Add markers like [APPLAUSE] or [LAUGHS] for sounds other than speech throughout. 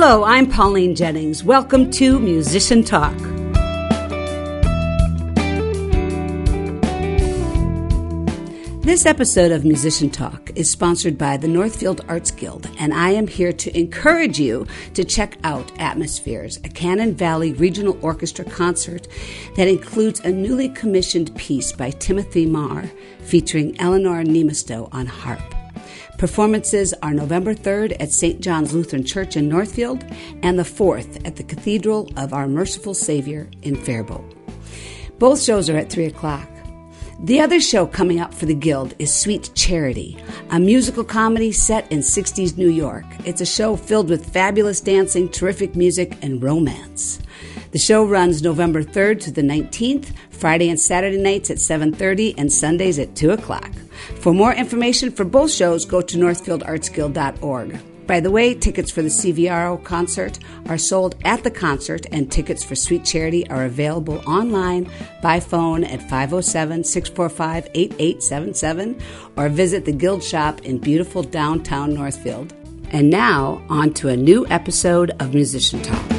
Hello, I'm Pauline Jennings. Welcome to Musician Talk. This episode of Musician Talk is sponsored by the Northfield Arts Guild, and I am here to encourage you to check out Atmospheres, a Cannon Valley Regional Orchestra concert that includes a newly commissioned piece by Timothy Marr featuring Elinor Niemisto on harp. Performances are November 3rd at St. John's Lutheran Church in Northfield and the 4th at the Cathedral of Our Merciful Savior in Faribault. Both shows are at 3 o'clock. The other show coming up for the Guild is Sweet Charity, a musical comedy set in 60s New York. It's a show filled with fabulous dancing, terrific music, and romance. The show runs November 3rd to the 19th, Friday and Saturday nights at 7.30 and Sundays at 2 o'clock. For more information for both shows, go to northfieldartsguild.org. By the way, tickets for the CVRO concert are sold at the concert, and tickets for Sweet Charity are available online by phone at 507 645 8877 or visit the Guild Shop in beautiful downtown Northfield. And now, on to a new episode of Musician Talk.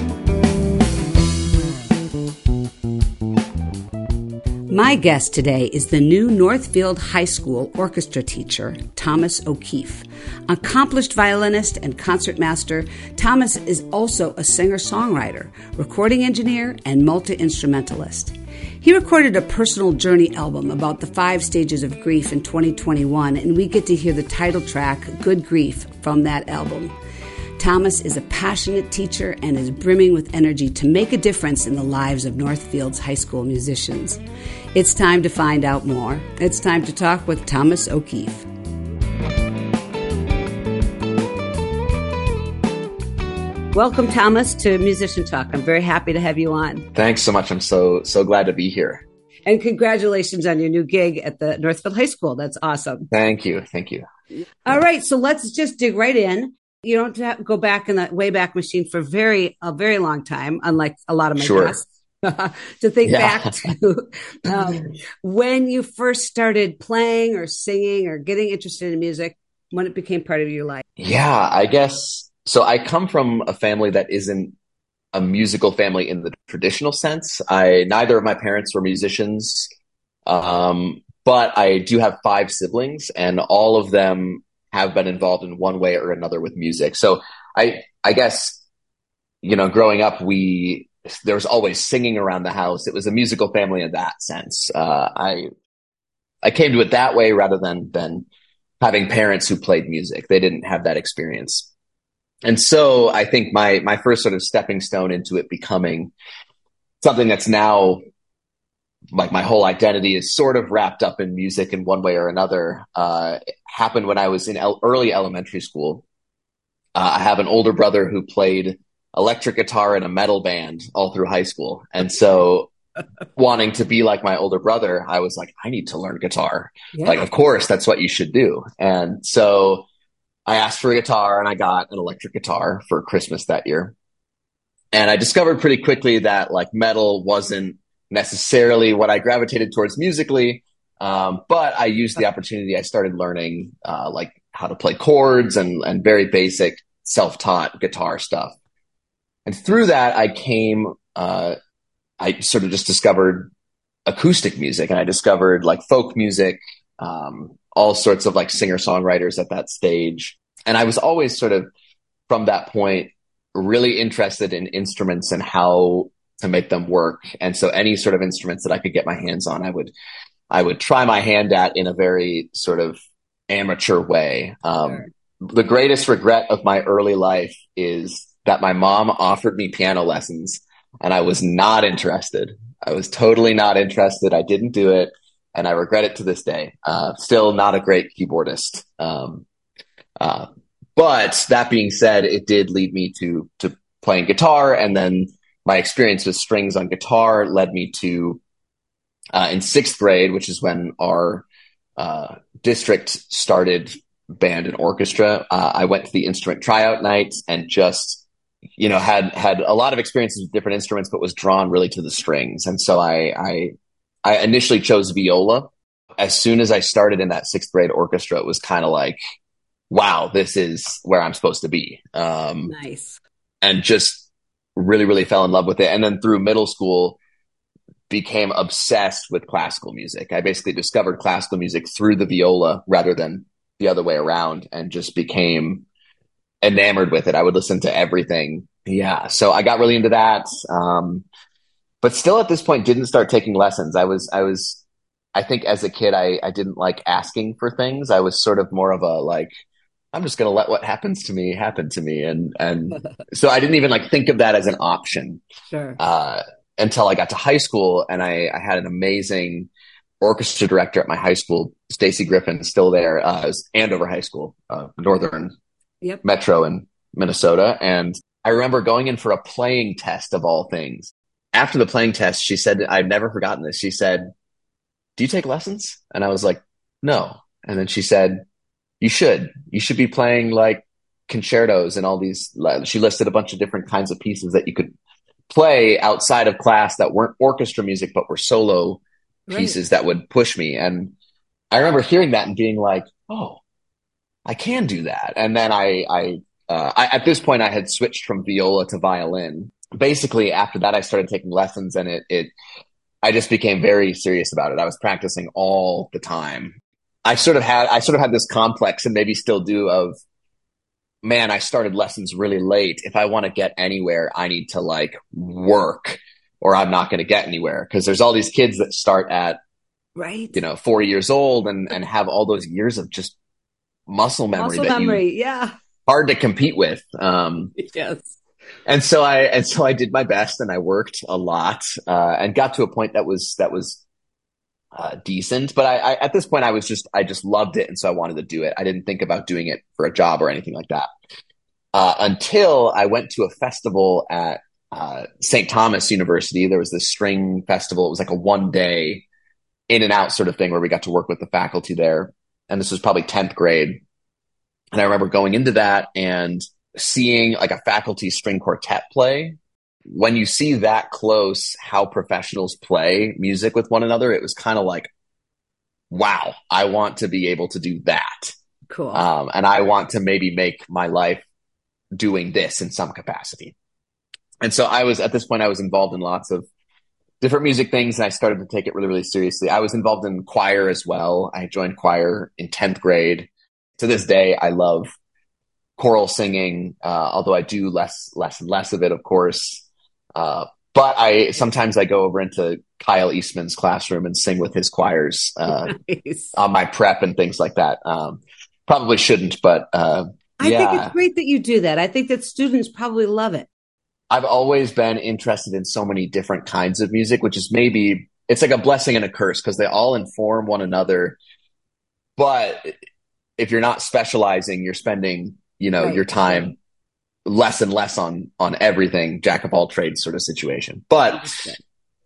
My guest today is the new Northfield High School orchestra teacher, Thomas O'Keefe. Accomplished violinist and concertmaster, Thomas is also a singer songwriter, recording engineer, and multi instrumentalist. He recorded a personal journey album about the five stages of grief in 2021, and we get to hear the title track, Good Grief, from that album. Thomas is a passionate teacher and is brimming with energy to make a difference in the lives of Northfield's high school musicians. It's time to find out more. It's time to talk with Thomas O'Keefe. Welcome, Thomas, to Musician Talk. I'm very happy to have you on. Thanks so much. I'm so so glad to be here. And congratulations on your new gig at the Northfield High School. That's awesome. Thank you. Thank you. All right, so let's just dig right in. You don't have to go back in that wayback machine for very a very long time, unlike a lot of my Sure. guests. [LAUGHS] to think Yeah. back to [LAUGHS] um, when you first started playing or singing or getting interested in music, when it became part of your life. Yeah, I guess so. I come from a family that isn't a musical family in the traditional sense. I neither of my parents were musicians, um, but I do have five siblings, and all of them have been involved in one way or another with music. So I, I guess, you know, growing up, we there was always singing around the house. It was a musical family in that sense. Uh, I I came to it that way rather than than having parents who played music. They didn't have that experience. And so I think my my first sort of stepping stone into it becoming something that's now like my whole identity is sort of wrapped up in music in one way or another uh, happened when I was in el- early elementary school. Uh, I have an older brother who played electric guitar in a metal band all through high school. And so [LAUGHS] wanting to be like my older brother, I was like, I need to learn guitar. Yeah. Like, of course, that's what you should do. And so I asked for a guitar and I got an electric guitar for Christmas that year. And I discovered pretty quickly that like metal wasn't necessarily what I gravitated towards musically. Um, but I used the [LAUGHS] opportunity. I started learning, uh, like how to play chords and, and very basic self-taught guitar stuff. And through that, I came, uh, I sort of just discovered acoustic music and I discovered like folk music, um, all sorts of like singer songwriters at that stage. And I was always sort of from that point really interested in instruments and how to make them work. And so any sort of instruments that I could get my hands on, I would, I would try my hand at in a very sort of amateur way. Um, the greatest regret of my early life is that my mom offered me piano lessons and I was not interested. I was totally not interested. I didn't do it and I regret it to this day. Uh, still not a great keyboardist. Um, uh, but that being said, it did lead me to, to playing guitar. And then my experience with strings on guitar led me to, uh, in sixth grade, which is when our, uh, district started band and orchestra. Uh, I went to the instrument tryout nights and just, you know, had had a lot of experiences with different instruments, but was drawn really to the strings. And so I I, I initially chose viola. As soon as I started in that sixth grade orchestra, it was kind of like, wow, this is where I'm supposed to be. Um, Nice. and just really, really fell in love with it. And then through middle school, became obsessed with classical music. I basically discovered classical music through the viola rather than the other way around and just became enamored with it. I would listen to everything. Yeah. So I got really into that. Um, but still at this point didn't start taking lessons. I was, I was, I think as a kid, I, I didn't like asking for things. I was sort of more of a like, I'm just going to let what happens to me happen to me. And, and [LAUGHS] so I didn't even like think of that as an option. Sure. Uh, until I got to high school and I, I had an amazing orchestra director at my high school, Stacy Griffin, still there, uh, Andover High School, uh, Northern yep. Metro in Minnesota. And I remember going in for a playing test of all things. After the playing test, she said, I've never forgotten this. She said, Do you take lessons? And I was like, No. And then she said, You should. You should be playing like concertos and all these. She listed a bunch of different kinds of pieces that you could play outside of class that weren't orchestra music, but were solo right. pieces that would push me. And I remember hearing that and being like, Oh, I can do that. And then I, I, uh, I, at this point, I had switched from viola to violin. Basically, after that, I started taking lessons, and it, it, I just became very serious about it. I was practicing all the time. I sort of had, I sort of had this complex, and maybe still do, of man, I started lessons really late. If I want to get anywhere, I need to like work, or I'm not going to get anywhere. Because there's all these kids that start at right, you know, four years old and and have all those years of just muscle memory muscle memory yeah. hard to compete with um yes. and so i and so i did my best and i worked a lot uh and got to a point that was that was uh, decent but I, I at this point i was just i just loved it and so i wanted to do it. I didn't think about doing it for a job or anything like that. Uh, until i went to a festival at uh, st thomas university. There was this string festival. It was like a one day in and out sort of thing where we got to work with the faculty there and this was probably 10th grade. And I remember going into that and seeing like a faculty string quartet play. When you see that close how professionals play music with one another, it was kind of like, wow, I want to be able to do that. Cool. Um, and I want to maybe make my life doing this in some capacity. And so I was at this point, I was involved in lots of different music things and I started to take it really, really seriously. I was involved in choir as well. I joined choir in 10th grade. To this day, I love choral singing, uh, although I do less, less and less of it, of course. Uh, but I sometimes I go over into Kyle Eastman's classroom and sing with his choirs [LAUGHS] uh, nice. on my prep and things like that. Um, probably shouldn't, but uh, I yeah. think it's great that you do that. I think that students probably love it. I've always been interested in so many different kinds of music, which is maybe it's like a blessing and a curse because they all inform one another. But if you're not specializing, you're spending, you know, right. your time less and less on on everything, jack of all trades sort of situation. But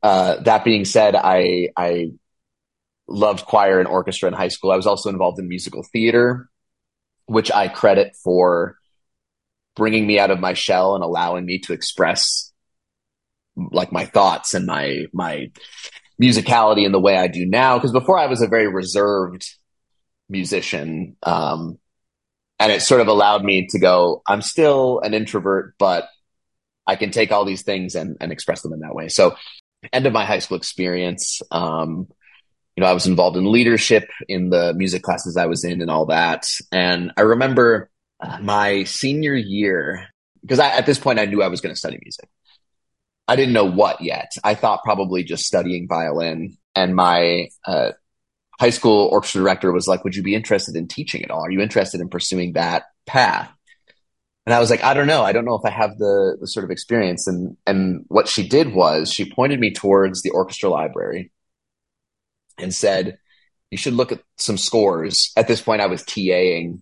uh, that being said, I I loved choir and orchestra in high school. I was also involved in musical theater, which I credit for bringing me out of my shell and allowing me to express like my thoughts and my my musicality in the way I do now. Because before I was a very reserved musician, um, and it sort of allowed me to go. I'm still an introvert, but I can take all these things and, and express them in that way. So, end of my high school experience, um, you know, I was involved in leadership in the music classes I was in and all that. And I remember my senior year, because at this point I knew I was going to study music. I didn't know what yet. I thought probably just studying violin. And my uh, high school orchestra director was like, Would you be interested in teaching at all? Are you interested in pursuing that path? And I was like, I don't know. I don't know if I have the, the sort of experience. And, and what she did was she pointed me towards the orchestra library and said, You should look at some scores. At this point, I was TAing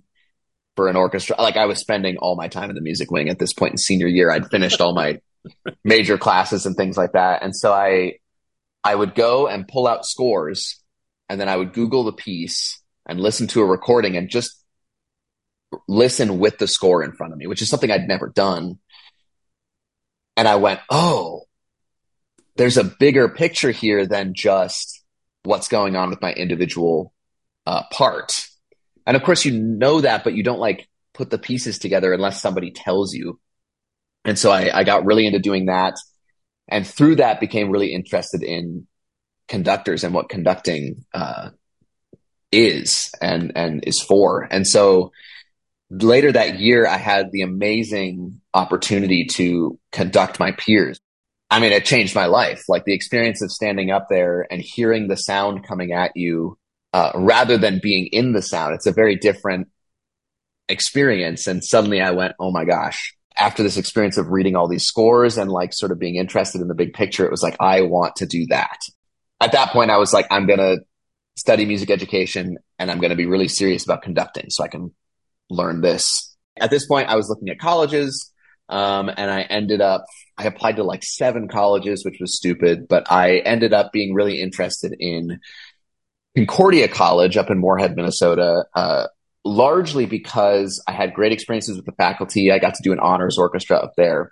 for an orchestra. Like I was spending all my time in the music wing at this point in senior year. I'd finished all my [LAUGHS] major classes and things like that. And so I, I would go and pull out scores and then I would Google the piece and listen to a recording and just listen with the score in front of me, which is something I'd never done. And I went, Oh, there's a bigger picture here than just what's going on with my individual uh, part and of course, you know that, but you don't like put the pieces together unless somebody tells you And so I, I got really into doing that. And through that became really interested in conductors and what conducting, uh, is and, and is for. And so later that year, I had the amazing opportunity to conduct my peers. I mean, it changed my life. Like the experience of standing up there and hearing the sound coming at you, uh, rather than being in the sound. It's a very different experience. And suddenly I went, Oh my gosh. After this experience of reading all these scores and like sort of being interested in the big picture, it was like, I want to do that. At that point, I was like, I'm going to study music education and I'm going to be really serious about conducting so I can learn this. At this point, I was looking at colleges, um, and I ended up, I applied to like seven colleges, which was stupid, but I ended up being really interested in Concordia College up in Moorhead, Minnesota, uh, largely because I had great experiences with the faculty. I got to do an honors orchestra up there.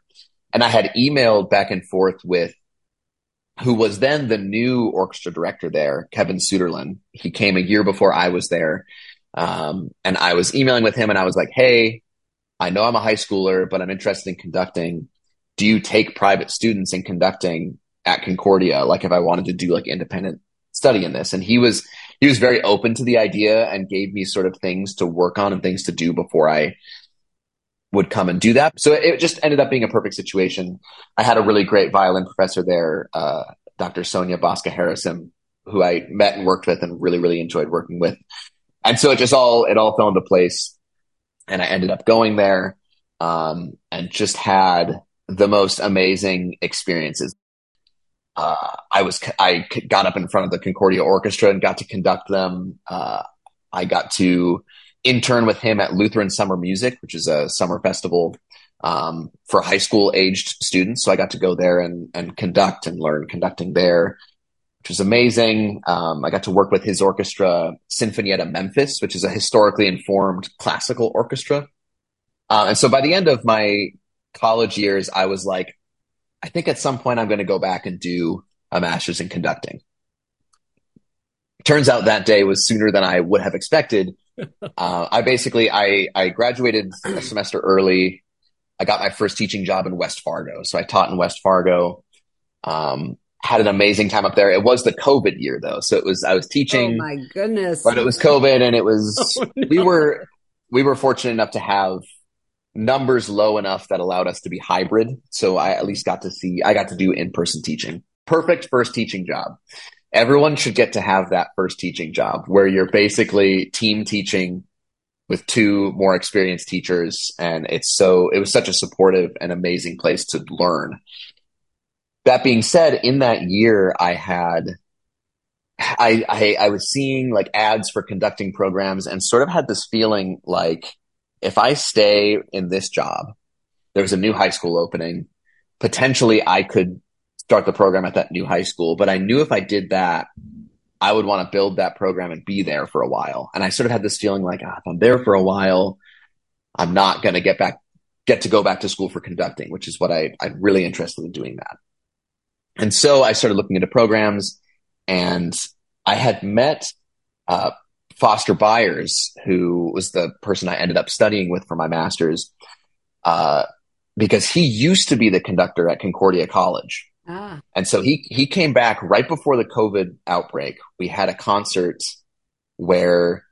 And I had emailed back and forth with who was then the new orchestra director there, Kevin Sütterlin. He came a year before I was there. Um, and I was emailing with him and I was like, Hey, I know I'm a high schooler, but I'm interested in conducting. Do you take private students in conducting at Concordia? Like if I wanted to do like independent study in this. And he was, he was very open to the idea and gave me sort of things to work on and things to do before I would come and do that. So it just ended up being a perfect situation. I had a really great violin professor there, uh, Dr. Sonia Bosca Harrison, who I met and worked with and really, really enjoyed working with and so it just all it all fell into place and i ended up going there um, and just had the most amazing experiences uh, i was i got up in front of the concordia orchestra and got to conduct them uh, i got to intern with him at lutheran summer music which is a summer festival um, for high school aged students so i got to go there and, and conduct and learn conducting there which was amazing. Um, I got to work with his orchestra, Sinfonietta Memphis, which is a historically informed classical orchestra. Uh, and so by the end of my college years, I was like, I think at some point I'm going to go back and do a master's in conducting. Turns out that day was sooner than I would have expected. [LAUGHS] Uh, I basically I I graduated a semester early. I got my first teaching job in West Fargo, so I taught in West Fargo. Um, had an amazing time up there. It was the COVID year though. So it was, I was teaching. Oh my goodness. But it was COVID and it was, [LAUGHS] oh, no. we were, we were fortunate enough to have numbers low enough that allowed us to be hybrid. So I at least got to see, I got to do in-person teaching. Perfect first teaching job. Everyone should get to have that first teaching job where you're basically team teaching with two more experienced teachers. And it's so, it was such a supportive and amazing place to learn. That being said, in that year, I had I, I, I was seeing like ads for conducting programs and sort of had this feeling like if I stay in this job, there was a new high school opening. Potentially, I could start the program at that new high school, but I knew if I did that, I would want to build that program and be there for a while. And I sort of had this feeling like, ah, if I'm there for a while, I'm not going to get back, get to go back to school for conducting, which is what I, I'm really interested in doing that. And so I started looking into programs and I had met uh, Foster Beyers, who was the person I ended up studying with for my master's, uh, because he used to be the conductor at Concordia College. Ah. And so he, he came back right before the COVID outbreak. We had a concert where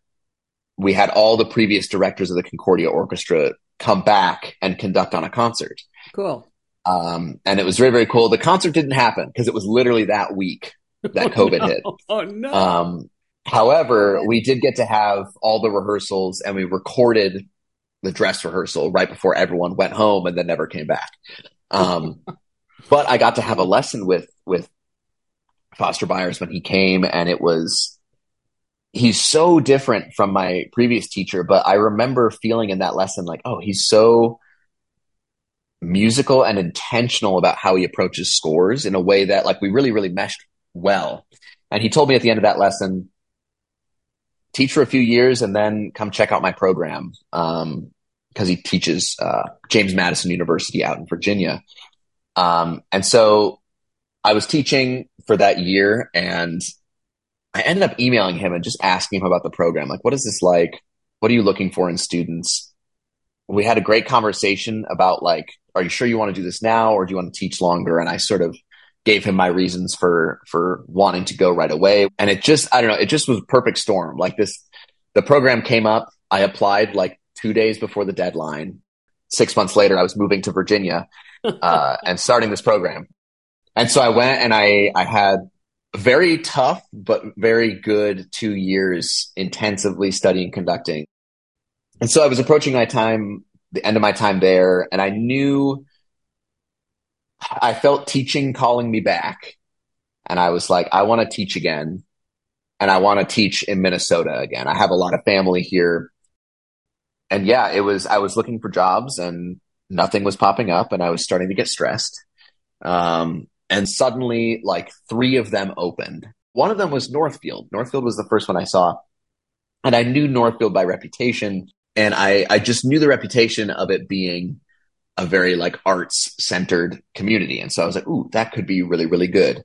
we had all the previous directors of the Concordia Orchestra come back and conduct on a concert. Cool. Um, and it was very, very cool. The concert didn't happen because it was literally that week that [LAUGHS] COVID oh, no. hit. Oh no. Um, however, we did get to have all the rehearsals and we recorded the dress rehearsal right before everyone went home and then never came back. Um, [LAUGHS] but I got to have a lesson with, with Foster Beyers when he came and it was, he's so different from my previous teacher, but I remember feeling in that lesson like, oh, he's so musical and intentional about how he approaches scores in a way that like we really really meshed well and he told me at the end of that lesson teach for a few years and then come check out my program um, because he teaches uh, james madison university out in virginia. Um, and so i was teaching for that year and i ended up emailing him and just asking him about the program like what is this like? What are you looking for in students? We had a great conversation about like are you sure you want to do this now or do you want to teach longer? And I sort of gave him my reasons for for wanting to go right away. And it just I don't know, it just was a perfect storm. Like this the program came up, I applied like 2 days before the deadline. 6 months later I was moving to Virginia [LAUGHS] uh, and starting this program. And so I went and I I had very tough but very good 2 years intensively studying conducting. And so I was approaching my time the end of my time there and I knew I felt teaching calling me back. And I was like, I want to teach again. And I want to teach in Minnesota again. I have a lot of family here. And yeah, it was, I was looking for jobs and nothing was popping up and I was starting to get stressed. Um, and suddenly like three of them opened. One of them was Northfield. Northfield was the first one I saw. And I knew Northfield by reputation. And I, I just knew the reputation of it being a very like arts centered community. And so I was like, ooh, that could be really, really good.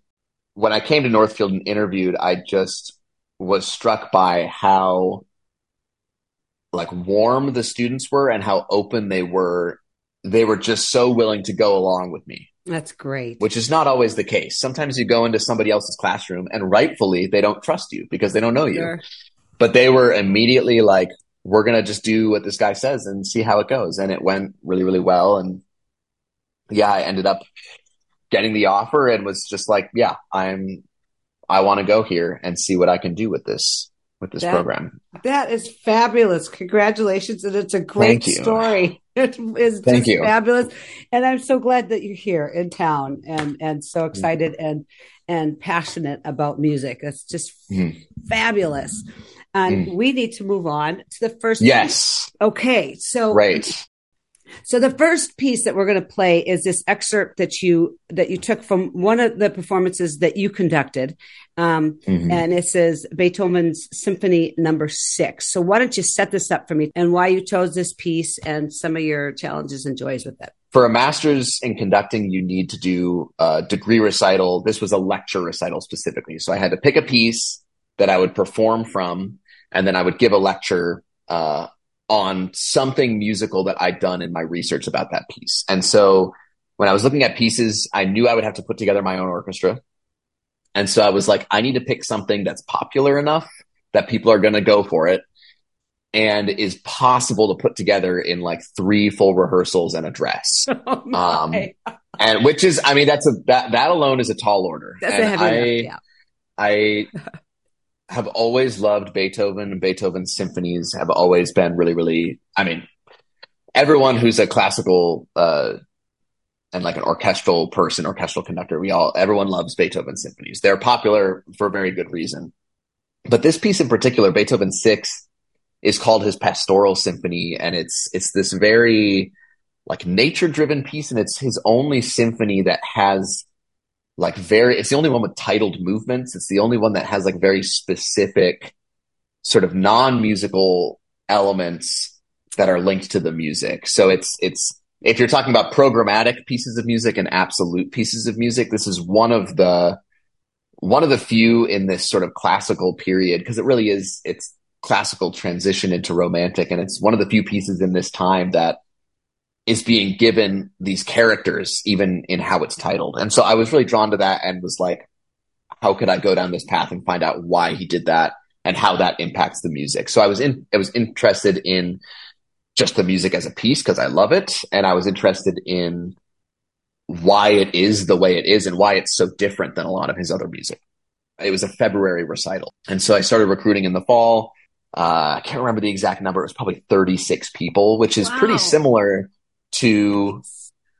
When I came to Northfield and interviewed, I just was struck by how like warm the students were and how open they were. They were just so willing to go along with me. That's great. Which is not always the case. Sometimes you go into somebody else's classroom and rightfully they don't trust you because they don't know you. Sure. But they were immediately like, we're going to just do what this guy says and see how it goes. And it went really, really well. And yeah, I ended up getting the offer and was just like, yeah, I'm, I want to go here and see what I can do with this, with this that, program. That is fabulous. Congratulations. And it's a great story. [LAUGHS] It is Thank you. fabulous. And I'm so glad that you're here in town and, and so excited and, and passionate about music. It's just mm. fabulous and mm. we need to move on to the first. Yes. Piece. Okay. So right. So the first piece that we're going to play is this excerpt that you that you took from one of the performances that you conducted, um, mm-hmm. and it says Beethoven's Symphony Number Six. So why don't you set this up for me and why you chose this piece and some of your challenges and joys with it? For a master's in conducting, you need to do a degree recital. This was a lecture recital specifically, so I had to pick a piece that I would perform from and then I would give a lecture uh, on something musical that I'd done in my research about that piece. And so when I was looking at pieces, I knew I would have to put together my own orchestra. And so I was like, I need to pick something that's popular enough that people are going to go for it and is possible to put together in like three full rehearsals and a dress. [LAUGHS] Oh um, and which is, I mean, that's a, that, that alone is a tall order. That's and a heavy I, enough, yeah. I have always loved Beethoven and Beethoven's symphonies have always been really, really, I mean, everyone who's a classical, uh, and like an orchestral person, orchestral conductor, we all, everyone loves Beethoven symphonies. They're popular for a very good reason. But this piece in particular, Beethoven 6, is called his pastoral symphony. And it's, it's this very like nature driven piece. And it's his only symphony that has like very it's the only one with titled movements. It's the only one that has like very specific sort of non-musical elements that are linked to the music. So it's it's if you're talking about programmatic pieces of music and absolute pieces of music this is one of the one of the few in this sort of classical period because it really is it's classical transition into romantic and it's one of the few pieces in this time that is being given these characters, even in how it's titled. And so I was really drawn to that and was like, how could I go down this path and find out why he did that and how that impacts the music? So I was in, I was interested in just the music as a piece because I love it. And I was interested in why it is the way it is and why it's so different than a lot of his other music. It was a February recital. And so I started recruiting in the fall. Uh, I can't remember the exact number. It was probably 36 people, which is wow. pretty similar to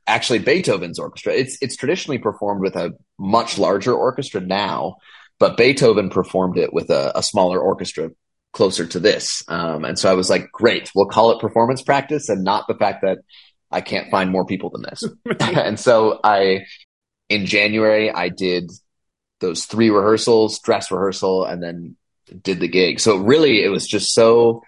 actually Beethoven's orchestra. It's it's traditionally performed with a much larger orchestra now, but Beethoven performed it with a, a smaller orchestra closer to this. Um, and so I was like, great, we'll call it performance practice and not the fact that I can't find more people than this. [LAUGHS] [LAUGHS] and so I, in January, I did those three rehearsals, dress rehearsal, and then did the gig. So really, it was just so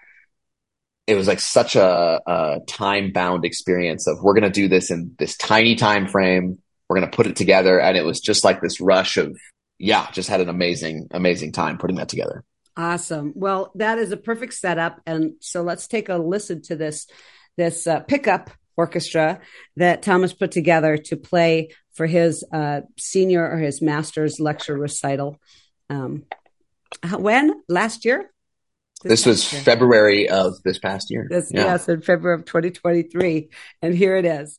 it was like such a, a time bound experience of we're going to do this in this tiny time frame. We're going to put it together. And it was just like this rush of, yeah, just had an amazing, amazing time putting that together. Awesome. Well, that is a perfect setup. And so let's take a listen to this, this uh, pickup orchestra that Thomas put together to play for his uh, senior or his master's lecture recital. Um, when? Last year? This, this was year. February of this past year. This, yeah. Yes, in February of 2023. And here it is.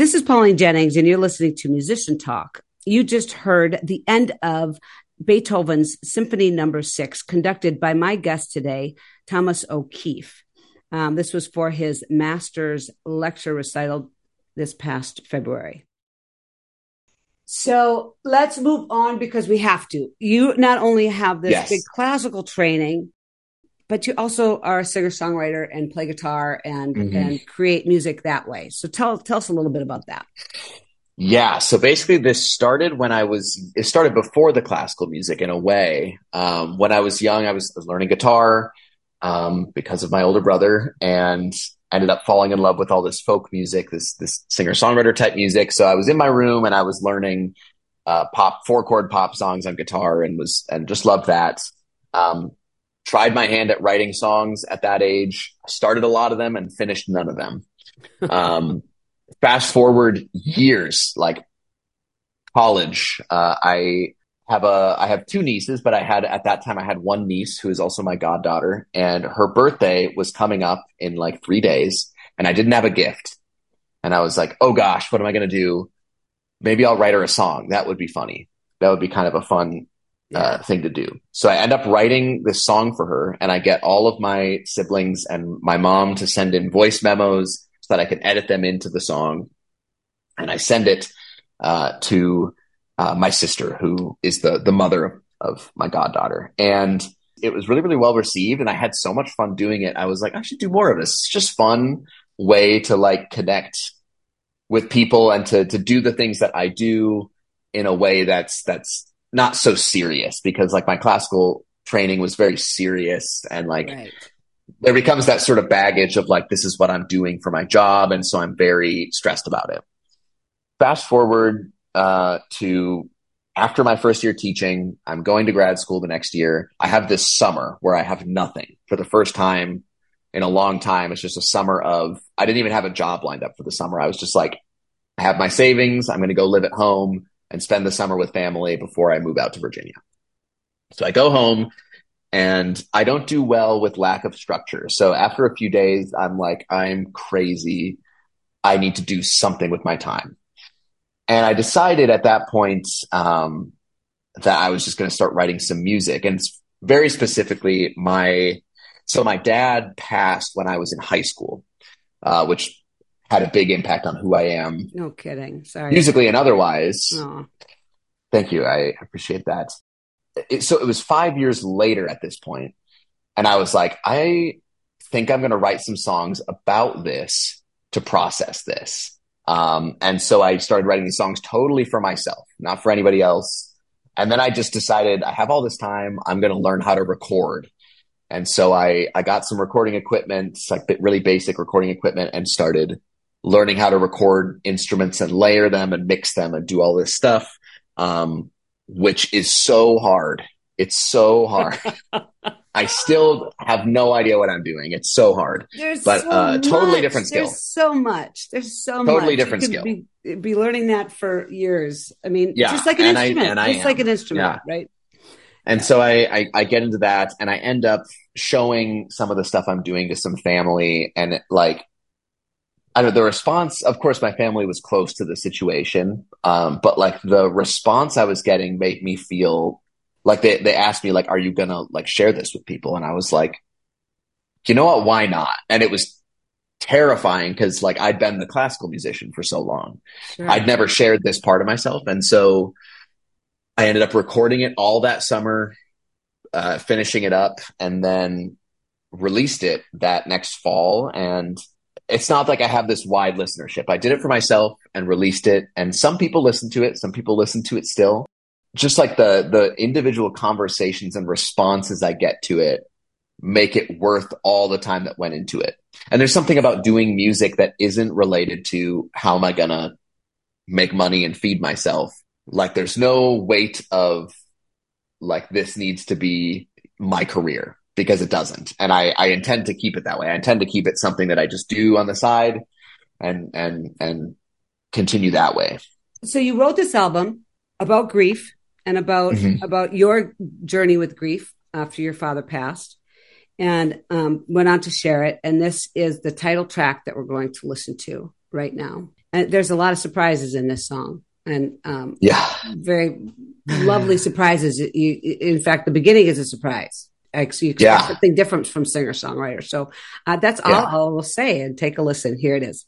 This is Pauline Jennings, and you're listening to Musician Talk. You just heard the end of Beethoven's Symphony Number no. Six, conducted by my guest today, Thomas O'Keefe. Um, this was for his master's lecture recital this past February. So let's move on because we have to. You not only have this yes. big classical training, but you also are a singer songwriter and play guitar and mm-hmm. and create music that way. So tell tell us a little bit about that. Yeah, so basically, this started when I was. It started before the classical music in a way. Um, when I was young, I was learning guitar um, because of my older brother, and ended up falling in love with all this folk music, this this singer songwriter type music. So I was in my room and I was learning uh, pop four chord pop songs on guitar, and was and just loved that. Um, tried my hand at writing songs at that age. Started a lot of them and finished none of them. [LAUGHS] um, fast forward years, like college, uh, I have a I have two nieces, but I had at that time I had one niece who is also my goddaughter, and her birthday was coming up in like three days, and I didn't have a gift, and I was like, oh gosh, what am I gonna do? Maybe I'll write her a song. That would be funny. That would be kind of a fun uh, thing to do. So I end up writing this song for her, and I get all of my siblings and my mom to send in voice memos so that I can edit them into the song. And I send it uh, to uh, my sister, who is the the mother of, of my goddaughter, and it was really really well received. And I had so much fun doing it. I was like, I should do more of this. It's just fun way to like connect with people and to to do the things that I do in a way that's that's not so serious because like my classical training was very serious and like right. there becomes that sort of baggage of like this is what I'm doing for my job and so I'm very stressed about it. Fast forward uh, to after my first year teaching, I'm going to grad school the next year. I have this summer where I have nothing for the first time in a long time. It's just a summer of I didn't even have a job lined up for the summer. I was just like I have my savings. I'm going to go live at home and spend the summer with family before I move out to Virginia. So I go home and I don't do well with lack of structure. So after a few days, I'm like, I'm crazy. I need to do something with my time. And I decided at that point um, that I was just going to start writing some music. And very specifically, my so my dad passed when I was in high school, uh, which had a big impact on who I am. No kidding. Sorry. Musically and otherwise. Aww. Thank you. I appreciate that. It, so it was five years later at this point, and I was like, I think I'm going to write some songs about this to process this. Um, and so I started writing these songs totally for myself, not for anybody else. And then I just decided I have all this time. I'm going to learn how to record. And so I, I got some recording equipment, like really basic recording equipment and started learning how to record instruments and layer them and mix them and do all this stuff. Um, which is so hard. It's so hard. [LAUGHS] I still have no idea what I'm doing. It's so hard. There's but so uh, totally different skill. There's so much. There's so totally much. Totally different skill. Be, be, learning that for years. I mean, yeah. just like an and instrument. I, just like an instrument, yeah. right? And yeah. so I, I, I get into that, and I end up showing some of the stuff I'm doing to some family, and like I know, the response, of course, my family was close to the situation. Um, but like the response I was getting made me feel like they, they asked me, like, are you gonna like share this with people? And I was like, you know what? Why not? And it was terrifying because like I'd been the classical musician for so long. Sure. I'd never shared this part of myself. And so I ended up recording it all that summer, uh, finishing it up and then released it that next fall. And it's not like I have this wide listenership. I did it for myself and released it, and some people listen to it. Some people listen to it still. Just like the the individual conversations and responses I get to it make it worth all the time that went into it. And there's something about doing music that isn't related to how am I gonna make money and feed myself. Like there's no weight of like this needs to be my career because it doesn't. And I, I intend to keep it that way. I intend to keep it something that I just do on the side and, and, and continue that way. So you wrote this album about grief and about, mm-hmm. about your journey with grief after your father passed and um, went on to share it. And this is the title track that we're going to listen to right now. And there's a lot of surprises in this song and um, yeah, very lovely surprises. in fact, the beginning is a surprise you expect yeah. something different from singer songwriter. So uh, that's all I will say. And take a listen. Here it is.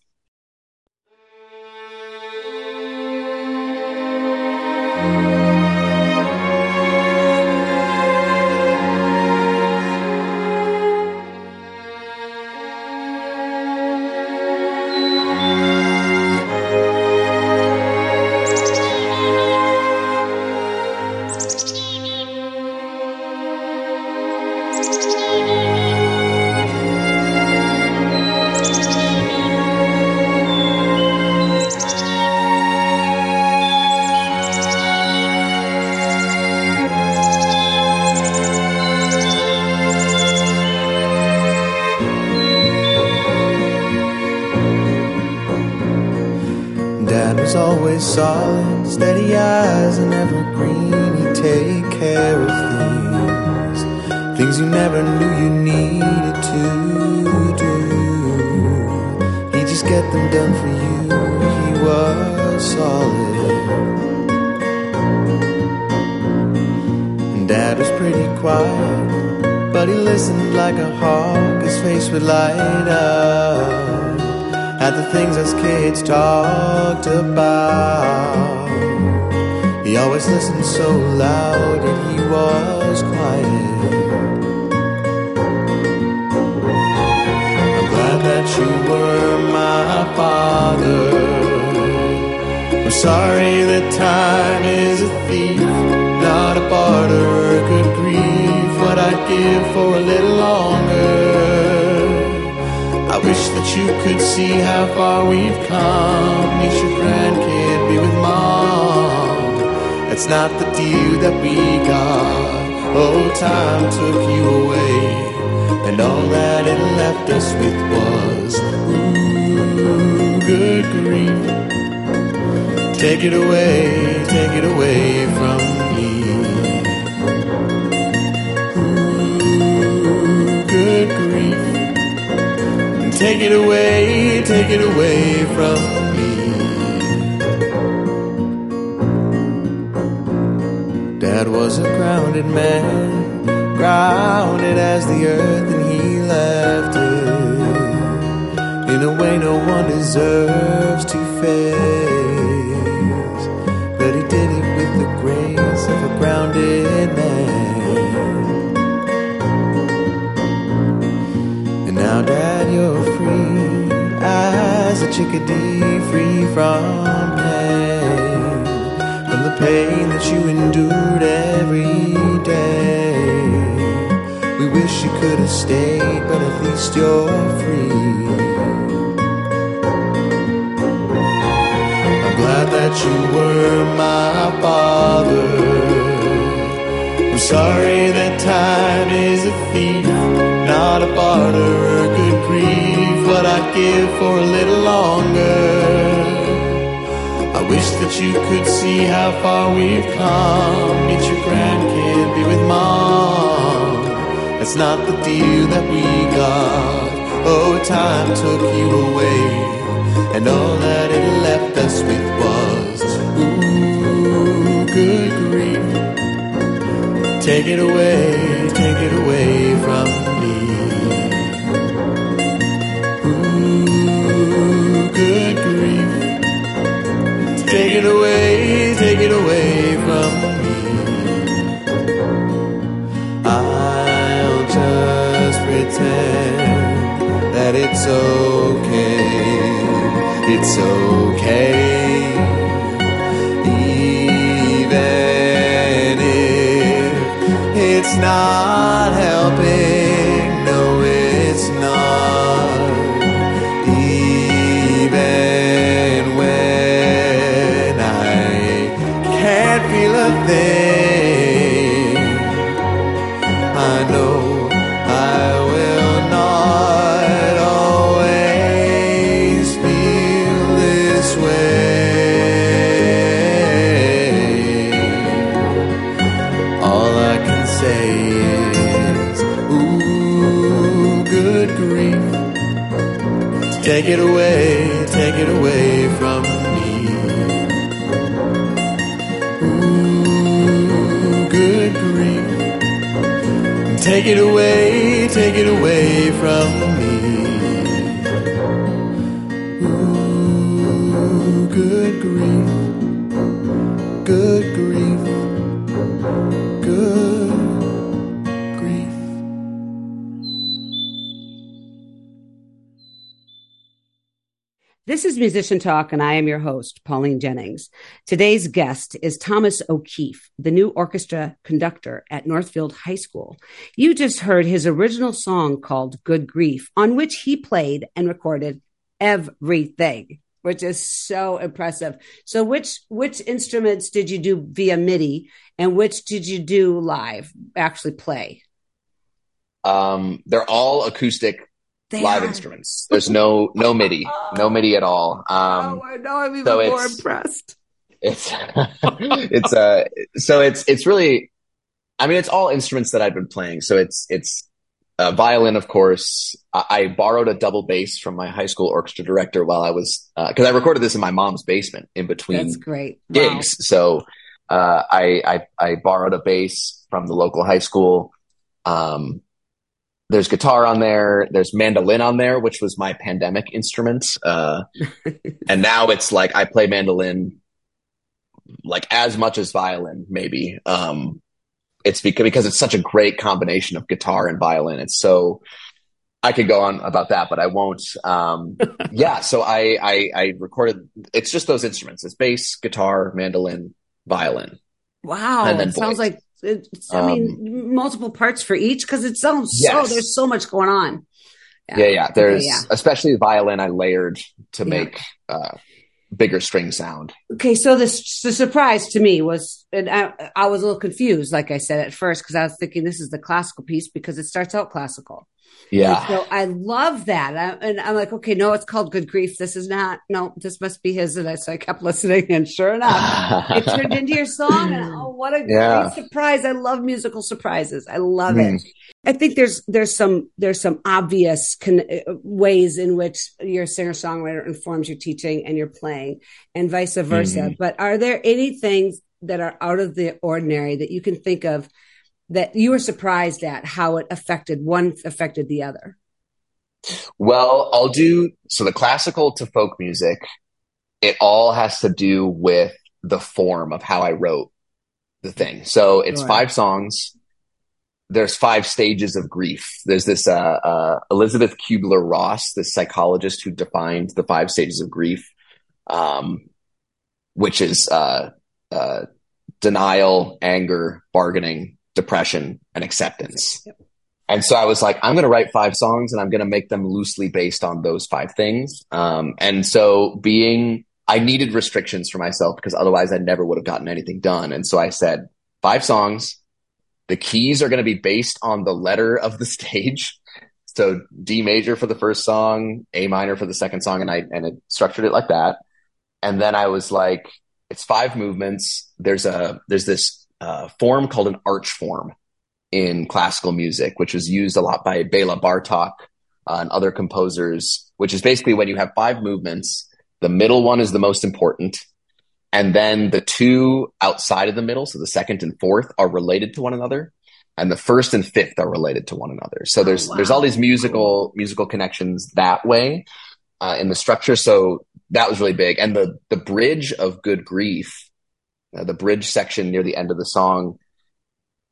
Like a hawk. His face would light up at the things us kids talked about. He always listened so loud and he was quiet. I'm glad that you were my father. I'm sorry that time is a thief, not a barter. Could I'd give for a little longer I wish that you could see how far we've come. Meet your grandkid, be with mom. It's not the deal that we got. Oh, time took you away, and all that it left us with was ooh, good grief. Take it away, take it away from me. Take it away, take it away from me. Dad was a grounded man, grounded as the earth, and he left it in a way no one deserves to face. But he did it with the grace of a grounded man. Chickadee, free from pain, from the pain that you endured every day. We wish you could have stayed, but at least you're free. I'm glad that you were my father. I'm sorry that time is a thief, not a barterer. Good grief, what I'd give for a little longer. I wish that you could see how far we've come. Meet your grandkid, be with mom. That's not the deal that we got. Oh, time took you away, and all that it left us with was ooh, good grief. Take it away, take it away good grief. Take it away, take it away from me. I'll just pretend that it's okay. It's okay. It's not it away, take it away from me. Ooh, good grief. Take it away, take it away from me. Musician Talk, and I am your host, Pauline Jennings. Today's guest is Thomas O'Keefe, the new orchestra conductor at Northfield High School. You just heard his original song called Good Grief, on which he played and recorded everything, which is so impressive. So, which which instruments did you do via MIDI, and which did you do live, actually play? Um, they're all acoustic They live are. instruments. There's no no MIDI, no MIDI at all. Um, oh, I know. I'm even so more it's- impressed. it's [LAUGHS] it's uh so it's it's really i mean it's all instruments that i've been playing so it's it's uh, violin of course I, I borrowed a double bass from my high school orchestra director while i was because i recorded this in my mom's basement in between That's great. Wow. gigs so uh I, I i borrowed a bass from the local high school um there's guitar on there there's mandolin on there which was my pandemic instrument uh [LAUGHS] and now it's like I play mandolin like as much as violin, maybe. Um, it's because because it's such a great combination of guitar and violin. It's so I could go on about that, but I won't. Um, [LAUGHS] yeah, so I, I I recorded. It's just those instruments. It's bass, guitar, mandolin, violin. Wow. And then sounds like it's, I mean, multiple parts for each because it sounds so, Yes. there's so much going on. Yeah, yeah. There's yeah. especially the violin. I layered to Yeah. make uh, bigger string sound. Okay. So this, the surprise to me was and I, I was a little confused, like I said at first, because I was thinking this is the classical piece because it starts out classical. Yeah. And so I love that. I, and I'm like, okay, no, it's called Good Grief. This is not, no, this must be his. And I, so I kept [LAUGHS] listening and sure enough, it turned into your song. And oh, [LAUGHS] what a Yeah. great surprise. I love musical surprises. I love it. Mm. I think there's, there's some, there's some obvious con- ways in which your singer songwriter informs your teaching and your playing and vice versa. Mhm. But are there any things that are out of the ordinary that you can think of that you were surprised at how it affected one affected the other? Well, I'll do so the classical to folk music, it all has to do with the form of how I wrote the thing. So it's Sure. five songs. There's five stages of grief. There's this uh, uh, Elisabeth Kübler-Ross, this psychologist who defined the five stages of grief, um, which is uh, uh, denial, anger, bargaining, depression, and acceptance. Yep. And so I was like, I'm going to write five songs and I'm going to make them loosely based on those five things. Um, and so being, I needed restrictions for myself because otherwise I never would have gotten anything done. And so I said, five songs. The keys are going to be based on the letter of the [LAUGHS] stage. So D major for the first song, A minor for the second song, and I and it structured it like that. And then I was like, it's five movements. There's a there's this uh, form called an arch form in classical music, which was used a lot by Bela Bartok uh, and other composers. Which is basically when you have five movements, the middle one is the most important, and then the two outside of the middle, so the second and fourth, are related to one another, and the first and fifth are related to one another. So Oh, there's wow. there's all these musical musical connections that way uh, in the structure. So that was really big, and the the bridge of Good Grief, uh, the bridge section near the end of the song.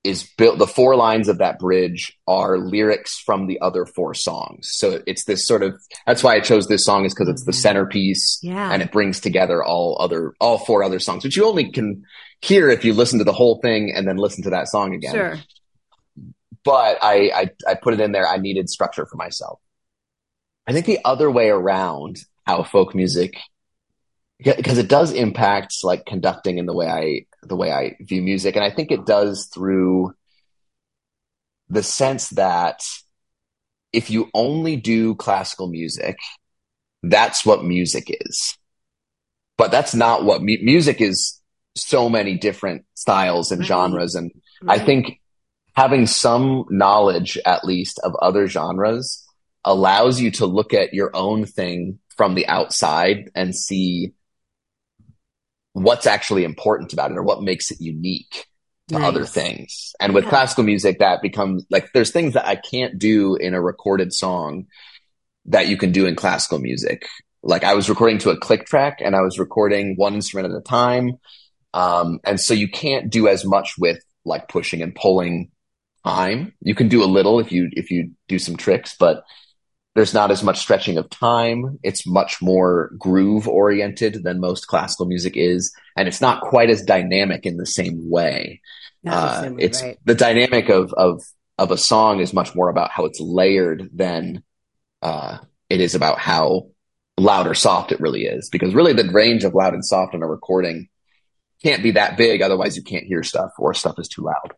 Is built. The four lines of that bridge are lyrics from the other four songs. So it's this sort of. That's why I chose this song is because it's the centerpiece Yeah. and it brings together all other all four other songs which you only can hear if you listen to the whole thing and then listen to that song again Sure. but I, I i put it in there i needed structure for myself i think the other way around how folk music because it does impact like conducting in the way i the way i view music. And i think it does through the sense that if you only do classical music that's what music is. But that's not what mu- music is so many different styles and Right. genres. And i mm-hmm. think having some knowledge at least of other genres allows you to look at your own thing from the outside and see what's actually important about it or what makes it unique to Nice. other things. And with Yeah. classical music, that becomes like there's things that I can't do in a recorded song that you can do in classical music. Like I was recording to a click track and I was recording one instrument at a time. Um, and so you can't do as much with like pushing and pulling time. You can do a little if you if you do some tricks, but there's not as much stretching of time. It's much more groove oriented than most classical music is, and it's not quite as dynamic in the same way. Not the Uh, same way, it's right. the dynamic of of of a song is much more about how it's layered than uh, it is about how loud or soft it really is. Because really, the range of loud and soft in a recording can't be that big, otherwise you can't hear stuff or stuff is too loud.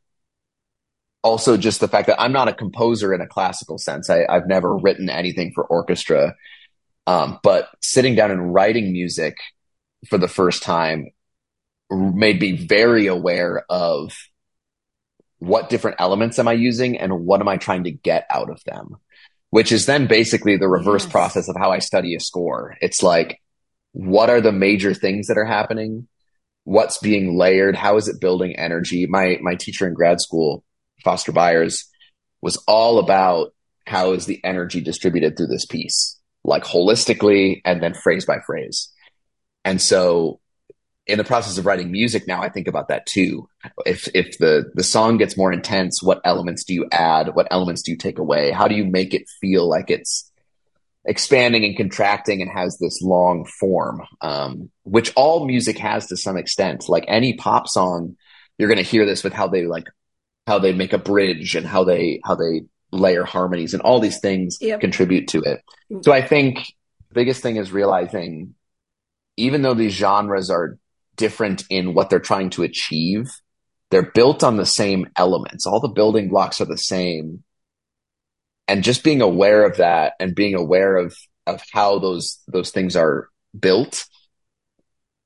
Also, just the fact that I'm not a composer in a classical sense. I, I've never written anything for orchestra, um, but sitting down and writing music for the first time made me very aware of what different elements am I using and what am I trying to get out of them, which is then basically the reverse Yes. process of how I study a score. It's like, what are the major things that are happening? What's being layered? How is it building energy? My, my teacher in grad school, Foster Beyers, was all about how is the energy distributed through this piece, like holistically and then phrase by phrase. And so in the process of writing music now, I think about that too. If if the the song gets more intense, what elements do you add? What elements do you take away? How do you make it feel like it's expanding and contracting and has this long form, um, which all music has to some extent. Like any pop song, you're going to hear this with how they like how they make a bridge and how they how they layer harmonies and all these things Yep. contribute to it. Mm-hmm. So I think the biggest thing is realizing even though these genres are different in what they're trying to achieve, they're built on the same elements. All the building blocks are the same. And just being aware of that and being aware of of how those those things are built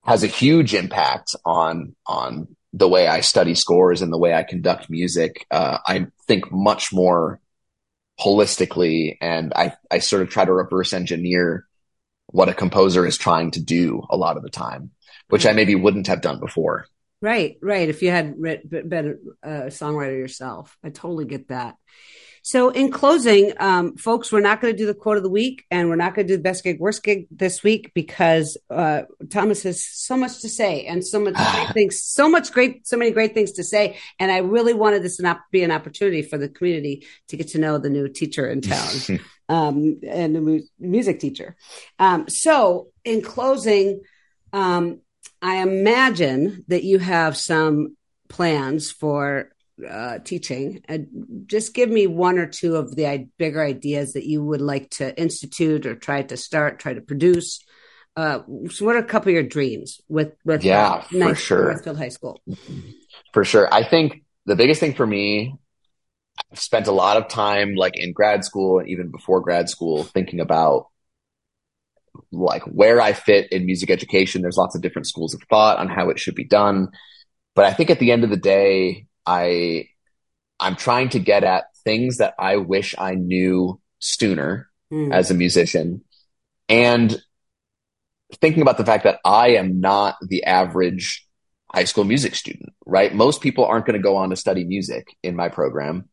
has a huge impact on on the way I study scores and the way I conduct music. Uh, I think much more holistically, and I I sort of try to reverse engineer what a composer is trying to do a lot of the time, which I maybe wouldn't have done before. Right, right. If you had read, been a songwriter yourself, I totally get that. So, in closing, um, folks, we're not going to do the quote of the week, and we're not going to do the best gig, worst gig this week because uh, Thomas has so much to say and so much [SIGHS] great things, so much great, so many great things to say. And I really wanted this to not be an opportunity for the community to get to know the new teacher in town [LAUGHS] um, and the mu- music teacher. Um, so, in closing, um, I imagine that you have some plans for uh, teaching. And just give me one or two of the bigger ideas that you would like to institute or try to start, try to produce. Uh, so what are a couple of your dreams with with yeah, for sure. Northfield High School? For sure, I think the biggest thing for me, I've spent a lot of time, like in grad school, and even before grad school, thinking about like where I fit in music education. There's lots of different schools of thought on how it should be done, but I think at the end of the day, I I'm trying to get at things that I wish I knew sooner mm. as a musician and thinking about the fact that I am not the average high school music student, right? Most people aren't going to go on to study music in my program.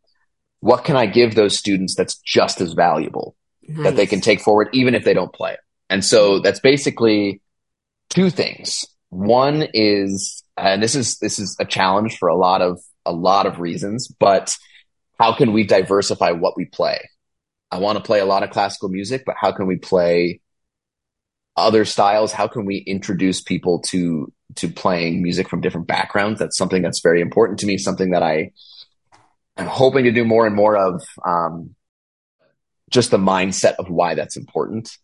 What can I give those students that's just as valuable nice. that they can take forward even if they don't play it? And so that's basically two things. One is, and this is this is a challenge for a lot of a lot of reasons, but how can we diversify what we play? I want to play a lot of classical music, but how can we play other styles? How can we introduce people to to playing music from different backgrounds? That's something that's very important to me. Something that I am hoping to do more and more of. Um, just the mindset of why that's important.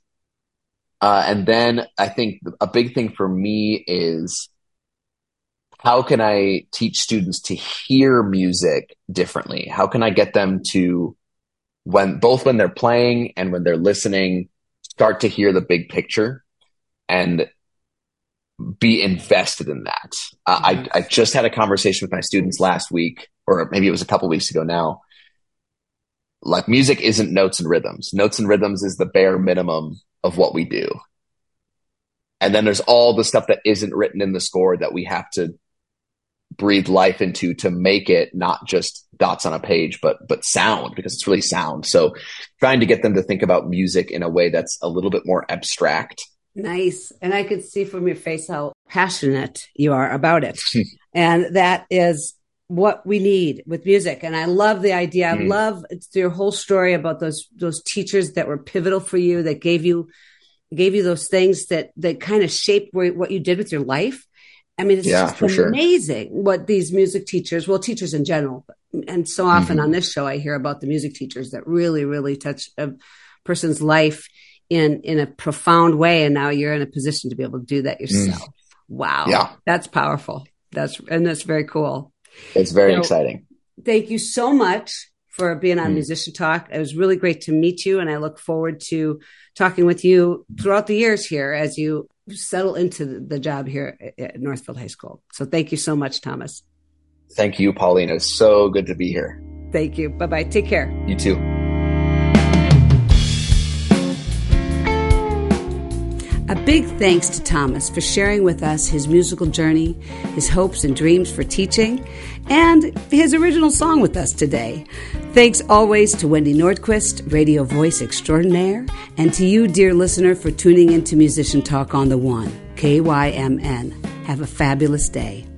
Uh, and then I think a big thing for me is how can I teach students to hear music differently? How can I get them to when both when they're playing and when they're listening, start to hear the big picture and be invested in that. Uh, I, I just had a conversation with my students last week, or maybe it was a couple weeks ago now. Like music isn't notes and rhythms. Notes and rhythms is the bare minimum of what we do. And then there's all the stuff that isn't written in the score that we have to breathe life into to make it not just dots on a page, but but sound because it's really sound. So trying to get them to think about music in a way that's a little bit more abstract. Nice. And I could see from your face how passionate you are about it. [LAUGHS] and that is what we need with music. And I love the idea. I mm. love your whole story about those those teachers that were pivotal for you, that gave you gave you those things that that kind of shaped what you did with your life I mean, it's yeah, just amazing sure. what these music teachers, well, teachers in general, and so often mm-hmm. on this show, I hear about the music teachers that really, really touch a person's life in in a profound way. And now you're in a position to be able to do that mm. yourself. Mm. Wow, yeah, that's powerful. That's and that's very cool. It's very so, exciting. Thank you so much for being on mm. Musician Talk. It was really great to meet you, and I look forward to talking with you throughout the years here as you settle into the job here at Northfield High School. So thank you so much, Thomas. Thank you, Paulina. It's so good to be here. Thank you. Bye bye. Take care. You too. A big thanks to Thomas for sharing with us his musical journey, his hopes and dreams for teaching, and his original song with us today. Thanks always to Wendy Nordquist, radio voice extraordinaire, and to you, dear listener, for tuning into Musician Talk on the One, KYMN. Have a fabulous day.